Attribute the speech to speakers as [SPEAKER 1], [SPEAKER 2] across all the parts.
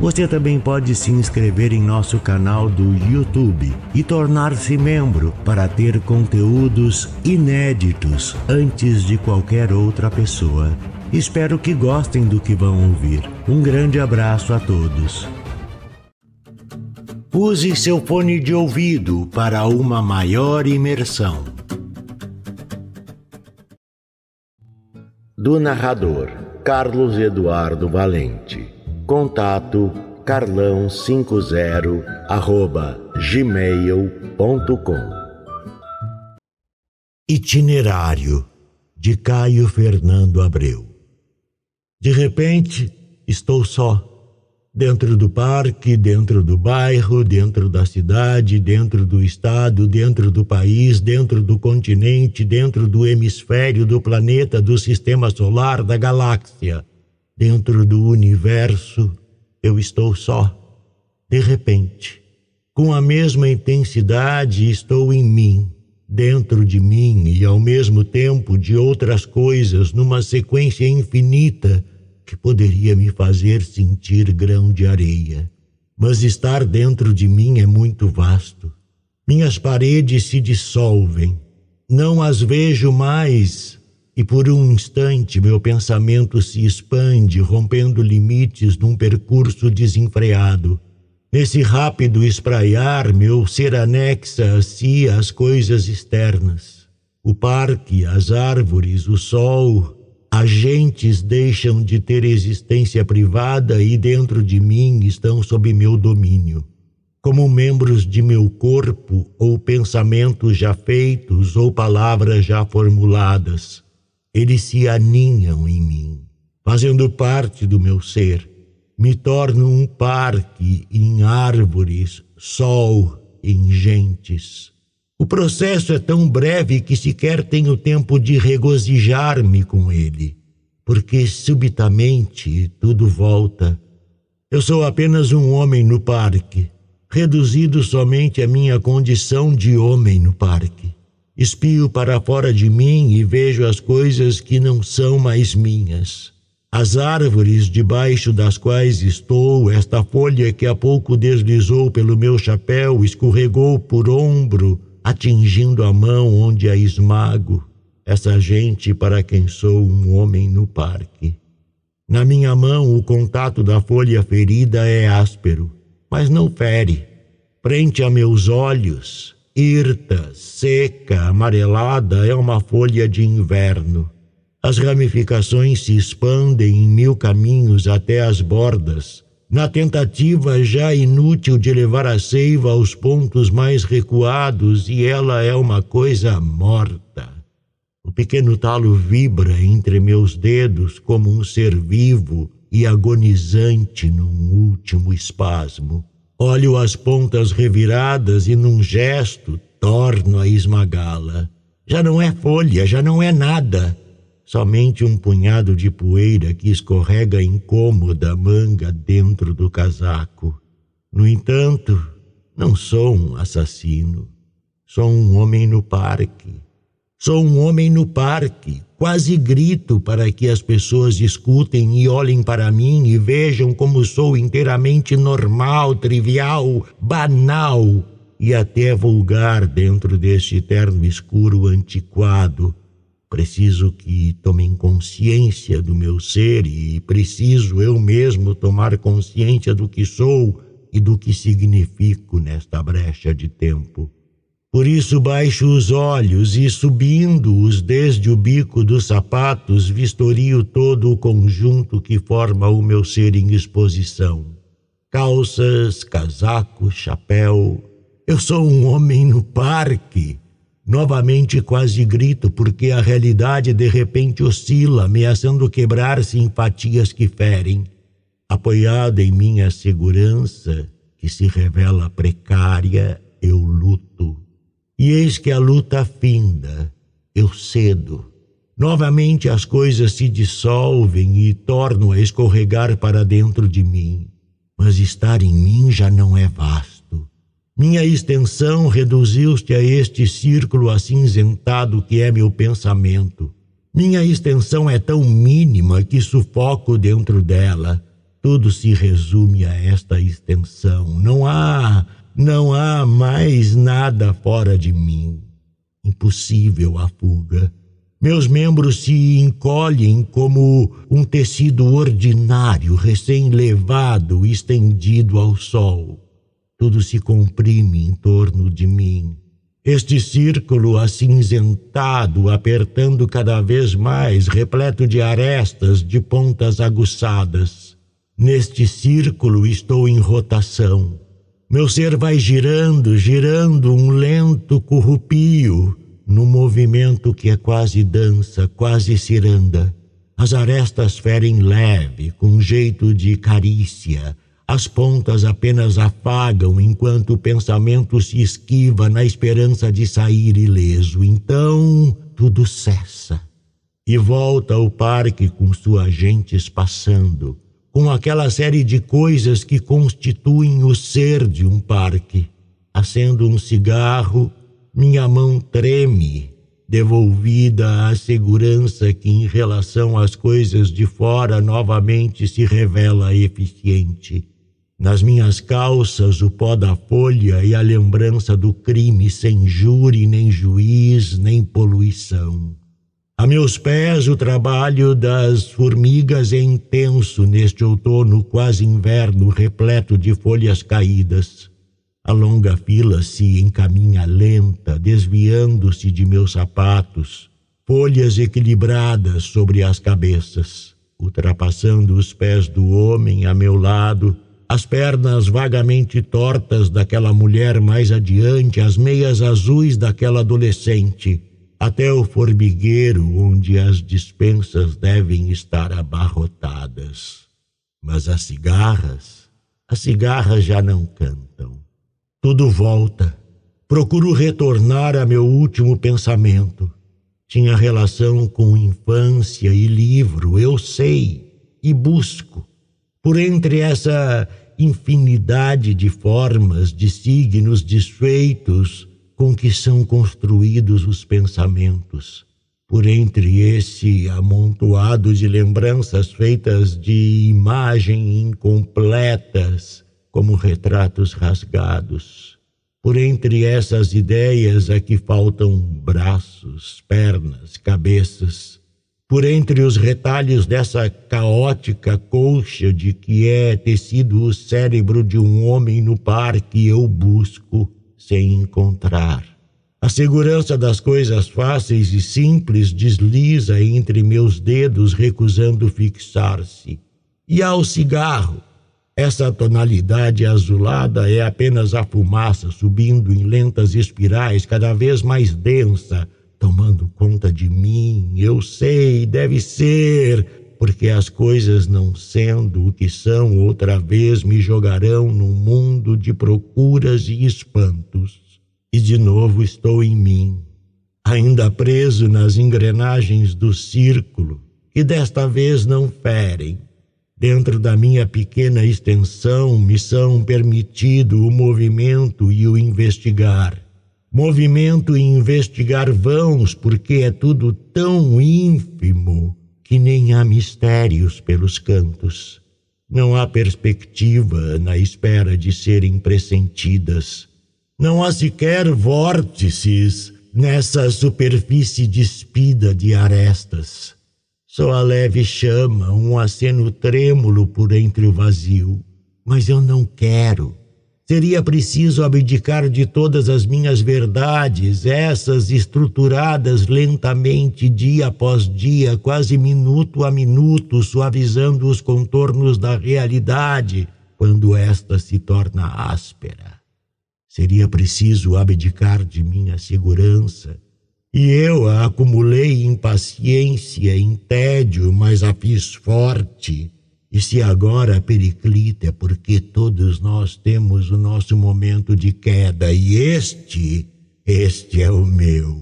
[SPEAKER 1] Você também pode se inscrever em nosso canal do YouTube e tornar-se membro para ter conteúdos inéditos antes de qualquer outra pessoa. Espero que gostem do que vão ouvir. Um grande abraço a todos. Use seu fone de ouvido para uma maior imersão. Do narrador Carlos Eduardo Valente. Contato carlão50 arroba gmail.com Itinerário de Caio Fernando Abreu. De repente, estou só. Dentro do parque, dentro do bairro, dentro da cidade, dentro do estado, dentro do país, dentro do continente, dentro do hemisfério, do planeta, do sistema solar, da galáxia Dentro do universo, eu estou só. De repente, com a mesma intensidade, estou em mim, dentro de mim e ao mesmo tempo de outras coisas, numa sequência infinita que poderia me fazer sentir grão de areia. Mas estar dentro de mim é muito vasto. Minhas paredes se dissolvem. Não as vejo mais e por um instante meu pensamento se expande, rompendo limites num percurso desenfreado. Nesse rápido espraiar, meu ser anexa a si as coisas externas. O parque, as árvores, o sol, agentes deixam de ter existência privada e dentro de mim estão sob meu domínio. Como membros de meu corpo, ou pensamentos já feitos, ou palavras já formuladas eles se aninham em mim, fazendo parte do meu ser. Me torno um parque em árvores, sol em gentes. O processo é tão breve que sequer tenho tempo de regozijar-me com ele, porque subitamente tudo volta. Eu sou apenas um homem no parque, reduzido somente à minha condição de homem no parque. Espio para fora de mim e vejo as coisas que não são mais minhas. As árvores debaixo das quais estou, esta folha que há pouco deslizou pelo meu chapéu, escorregou por ombro, atingindo a mão onde a esmago. Essa gente para quem sou um homem no parque. Na minha mão, o contato da folha ferida é áspero, mas não fere. Frente a meus olhos, Hirta, seca, amarelada, é uma folha de inverno. As ramificações se expandem em mil caminhos até as bordas, na tentativa já inútil de levar a seiva aos pontos mais recuados, e ela é uma coisa morta. O pequeno talo vibra entre meus dedos como um ser vivo e agonizante num último espasmo. Olho as pontas reviradas e, num gesto, torno a esmagá-la. Já não é folha, já não é nada. Somente um punhado de poeira que escorrega incômoda manga dentro do casaco. No entanto, não sou um assassino. Sou um homem no parque. Sou um homem no parque, Quase grito para que as pessoas escutem e olhem para mim e vejam como sou inteiramente normal, trivial, banal e até vulgar dentro deste terno escuro antiquado. Preciso que tomem consciência do meu ser e preciso eu mesmo tomar consciência do que sou e do que significo nesta brecha de tempo. Por isso baixo os olhos e, subindo-os desde o bico dos sapatos, vistorio todo o conjunto que forma o meu ser em exposição. Calças, casaco, chapéu. Eu sou um homem no parque. Novamente quase grito, porque a realidade de repente oscila, ameaçando quebrar-se em fatias que ferem. Apoiado em minha segurança, que se revela precária, eu luto E eis que a luta finda, eu cedo. Novamente as coisas se dissolvem e torno a escorregar para dentro de mim. Mas estar em mim já não é vasto. Minha extensão reduziu-se a este círculo acinzentado que é meu pensamento. Minha extensão é tão mínima que sufoco dentro dela. Tudo se resume a esta extensão. Não há, não há mais nada fora de mim. Impossível a fuga. Meus membros se encolhem como um tecido ordinário, recém-levado, estendido ao sol. Tudo se comprime em torno de mim. Este círculo acinzentado, apertando cada vez mais, repleto de arestas, de pontas aguçadas. Neste círculo estou em rotação. Meu ser vai girando, girando um lento corrupio, no movimento que é quase dança, quase ciranda. As arestas ferem leve, com jeito de carícia. As pontas apenas afagam enquanto o pensamento se esquiva na esperança de sair ileso. Então tudo cessa e volta ao parque com suas gentes passando, com aquela série de coisas que constituem o ser de um parque. Acendo um cigarro minha mão treme, devolvida à segurança que, em relação às coisas de fora, novamente se revela eficiente. Nas minhas calças, o pó da folha e a lembrança do crime sem júri, nem juiz, nem poluição. A meus pés, o trabalho das formigas é intenso neste outono quase inverno repleto de folhas caídas. A longa fila se encaminha lenta, desviando-se de meus sapatos, folhas equilibradas sobre as cabeças, ultrapassando os pés do homem a meu lado, as pernas vagamente tortas daquela mulher mais adiante, as meias azuis daquela adolescente, até o formigueiro onde as dispensas devem estar abarrotadas. Mas as cigarras, as cigarras já não cantam. Tudo volta. Procuro retornar a meu último pensamento. Tinha relação com infância e livro, eu sei, e busco. Por entre essa infinidade de formas, de signos desfeitos com que são construídos os pensamentos, por entre esse amontoado de lembranças feitas de imagem incompletas, como retratos rasgados. Por entre essas ideias aqui faltam braços, pernas, cabeças. Por entre os retalhos dessa caótica colcha de que é tecido o cérebro de um homem no parque, eu busco sem encontrar. A segurança das coisas fáceis e simples desliza entre meus dedos, recusando fixar-se. E ao cigarro, essa tonalidade azulada é apenas a fumaça subindo em lentas espirais, cada vez mais densa, tomando conta de mim. Eu sei, deve ser, porque as coisas não sendo o que são, outra vez me jogarão num mundo de procuras e espantos. E de novo estou em mim, ainda preso nas engrenagens do círculo, que desta vez não ferem Dentro da minha pequena extensão, me são permitido o movimento e o investigar. Movimento e investigar vãos, porque é tudo tão ínfimo que nem há mistérios pelos cantos. Não há perspectiva na espera de serem pressentidas. Não há sequer vórtices nessa superfície despida de arestas. Só a leve chama, um aceno trêmulo por entre o vazio. Mas eu não quero. Seria preciso abdicar de todas as minhas verdades, essas estruturadas lentamente, dia após dia, quase minuto a minuto, suavizando os contornos da realidade, quando esta se torna áspera. Seria preciso abdicar de minha segurança, e eu a acumulei em paciência, em tédio, mas a fiz forte. E se agora periclita é porque todos nós temos o nosso momento de queda, e este este é o meu.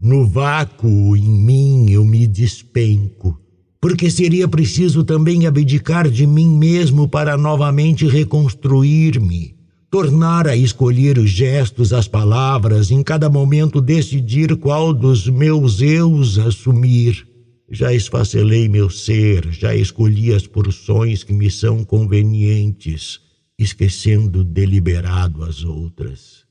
[SPEAKER 1] No vácuo em mim eu me despenco, porque seria preciso também abdicar de mim mesmo para novamente reconstruir-me, tornar a escolher os gestos, as palavras, em cada momento decidir qual dos meus eus assumir. Já esfacelei meu ser, já escolhi as porções que me são convenientes, esquecendo deliberado as outras.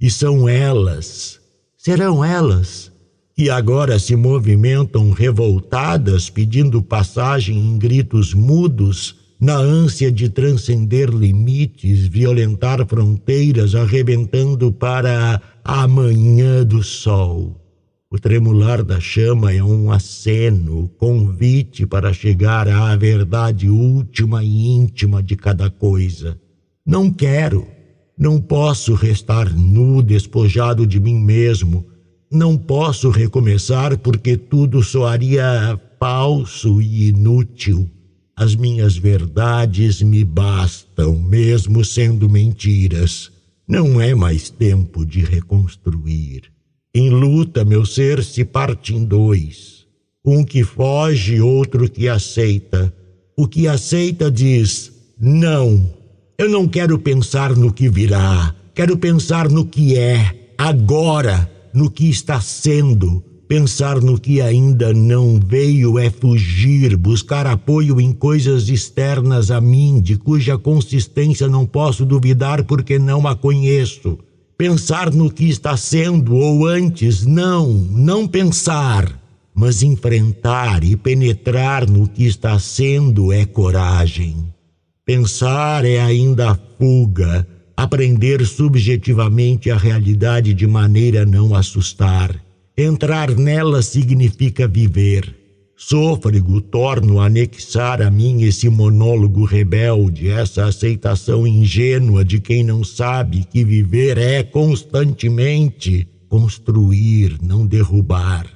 [SPEAKER 1] E são elas, serão elas, que agora se movimentam revoltadas, pedindo passagem em gritos mudos, na ânsia de transcender limites, violentar fronteiras, arrebentando para a manhã do sol. O tremular da chama é um aceno, convite para chegar à verdade última e íntima de cada coisa. Não quero, não posso restar nu, despojado de mim mesmo, não posso recomeçar porque tudo soaria falso e inútil. As minhas verdades me bastam, mesmo sendo mentiras. Não é mais tempo de reconstruir. Em luta, meu ser se parte em dois. Um que foge, outro que aceita. O que aceita diz: não, eu não quero pensar no que virá, quero pensar no que é, agora no que está sendo. Pensar no que ainda não veio é fugir, buscar apoio em coisas externas a mim, de cuja consistência não posso duvidar porque não a conheço. Pensar no que está sendo ou antes, não, não pensar, mas enfrentar e penetrar no que está sendo é coragem. Pensar é ainda fuga, aprender subjetivamente a realidade de maneira a não assustar. Entrar nela significa viver. Sôfrego torno a anexar a mim esse monólogo rebelde, essa aceitação ingênua de quem não sabe que viver é constantemente construir, não derrubar.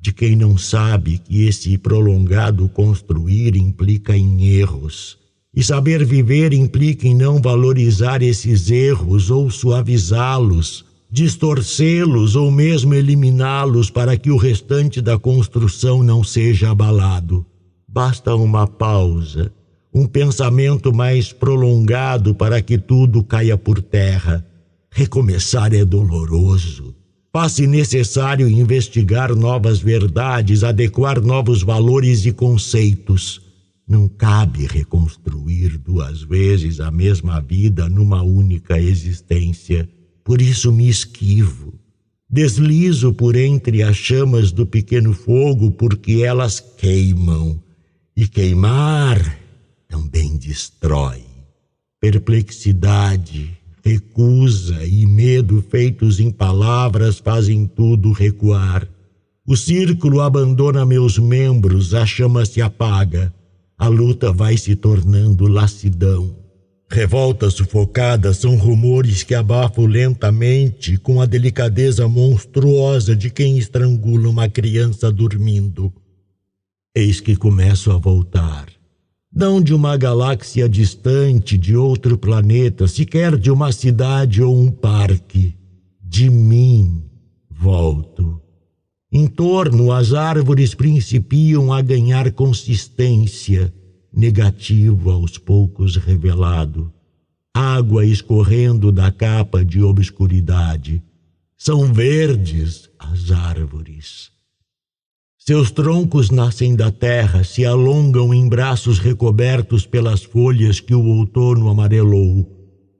[SPEAKER 1] De quem não sabe que esse prolongado construir implica em erros, e saber viver implica em não valorizar esses erros ou suavizá-los, distorcê-los ou mesmo eliminá-los para que o restante da construção não seja abalado. Basta uma pausa, um pensamento mais prolongado para que tudo caia por terra. Recomeçar é doloroso. Faz-se necessário investigar novas verdades, adequar novos valores e conceitos não cabe reconstruir duas vezes a mesma vida numa única existência. Por isso me esquivo. Deslizo por entre as chamas do pequeno fogo, porque elas queimam. E queimar também destrói. Perplexidade, recusa e medo feitos em palavras fazem tudo recuar. O círculo abandona meus membros, a chama se apaga a luta vai se tornando lassidão. Revoltas sufocadas são rumores que abafam lentamente com a delicadeza monstruosa de quem estrangula uma criança dormindo. Eis que começo a voltar. Não de uma galáxia distante, de outro planeta, sequer de uma cidade ou um parque. De mim volto. Em torno, as árvores principiam a ganhar consistência, negativo aos poucos revelado. Água escorrendo da capa de obscuridade. São verdes as árvores. Seus troncos nascem da terra, se alongam em braços recobertos pelas folhas que o outono amarelou.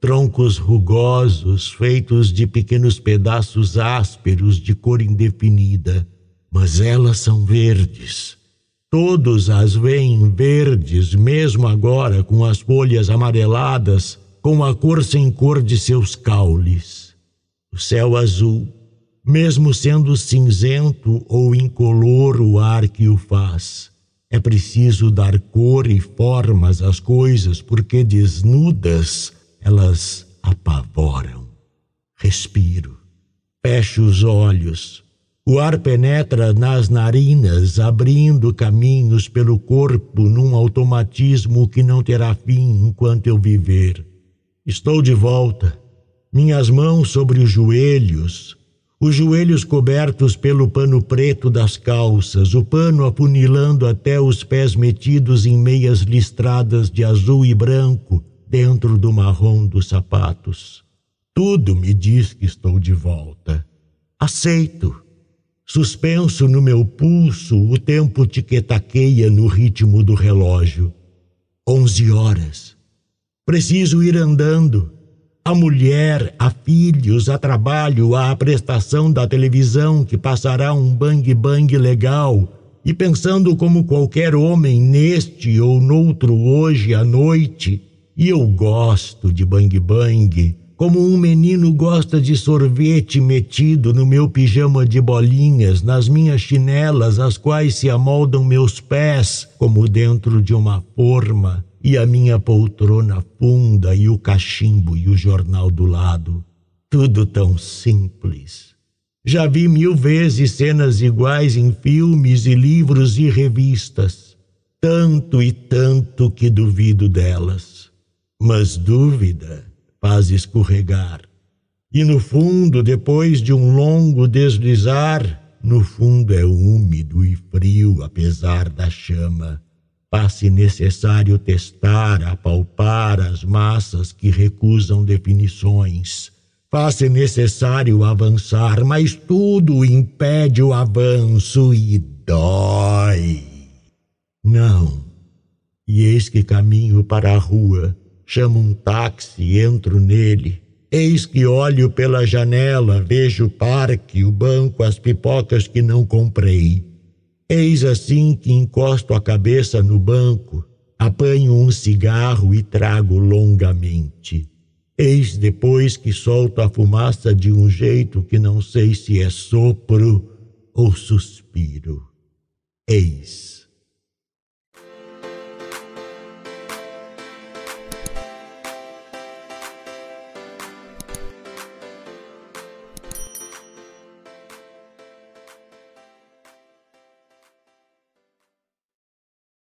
[SPEAKER 1] Troncos rugosos, feitos de pequenos pedaços ásperos de cor indefinida, mas elas são verdes. Todos as veem verdes, mesmo agora com as folhas amareladas, com a cor sem cor de seus caules. O céu azul, mesmo sendo cinzento ou incolor o ar que o faz. É preciso dar cor e formas às coisas, porque desnudas elas apavoram. Respiro, fecho os olhos. O ar penetra nas narinas, abrindo caminhos pelo corpo num automatismo que não terá fim enquanto eu viver. Estou de volta, minhas mãos sobre os joelhos, os joelhos cobertos pelo pano preto das calças, o pano apunilando até os pés metidos em meias listradas de azul e branco dentro do marrom dos sapatos. Tudo me diz que estou de volta. Aceito. Suspenso no meu pulso, o tempo tiquetaqueia no ritmo do relógio. Onze horas. Preciso ir andando a mulher, a filhos, a trabalho, a prestação da televisão que passará um bang-bang legal e pensando como qualquer homem neste ou noutro hoje à noite, e eu gosto de bang-bang, como um menino gosta de sorvete metido no meu pijama de bolinhas, nas minhas chinelas, as quais se amoldam meus pés como dentro de uma forma e a minha poltrona funda e o cachimbo e o jornal do lado. Tudo tão simples. Já vi mil vezes cenas iguais em filmes e livros e revistas. Tanto e tanto que duvido delas. Mas dúvida faz escorregar. E no fundo, depois de um longo deslizar, no fundo é úmido e frio apesar da chama. Faz-se necessário testar, apalpar as massas que recusam definições. Faz-se necessário avançar, mas tudo impede o avanço e dói. Não. E eis que caminho para a rua, chamo um táxi, entro nele. Eis que olho pela janela, vejo o parque, o banco, as pipocas que não comprei. Eis assim que encosto a cabeça no banco, apanho um cigarro e trago longamente. Eis depois que solto a fumaça de um jeito que não sei se é sopro ou suspiro. Eis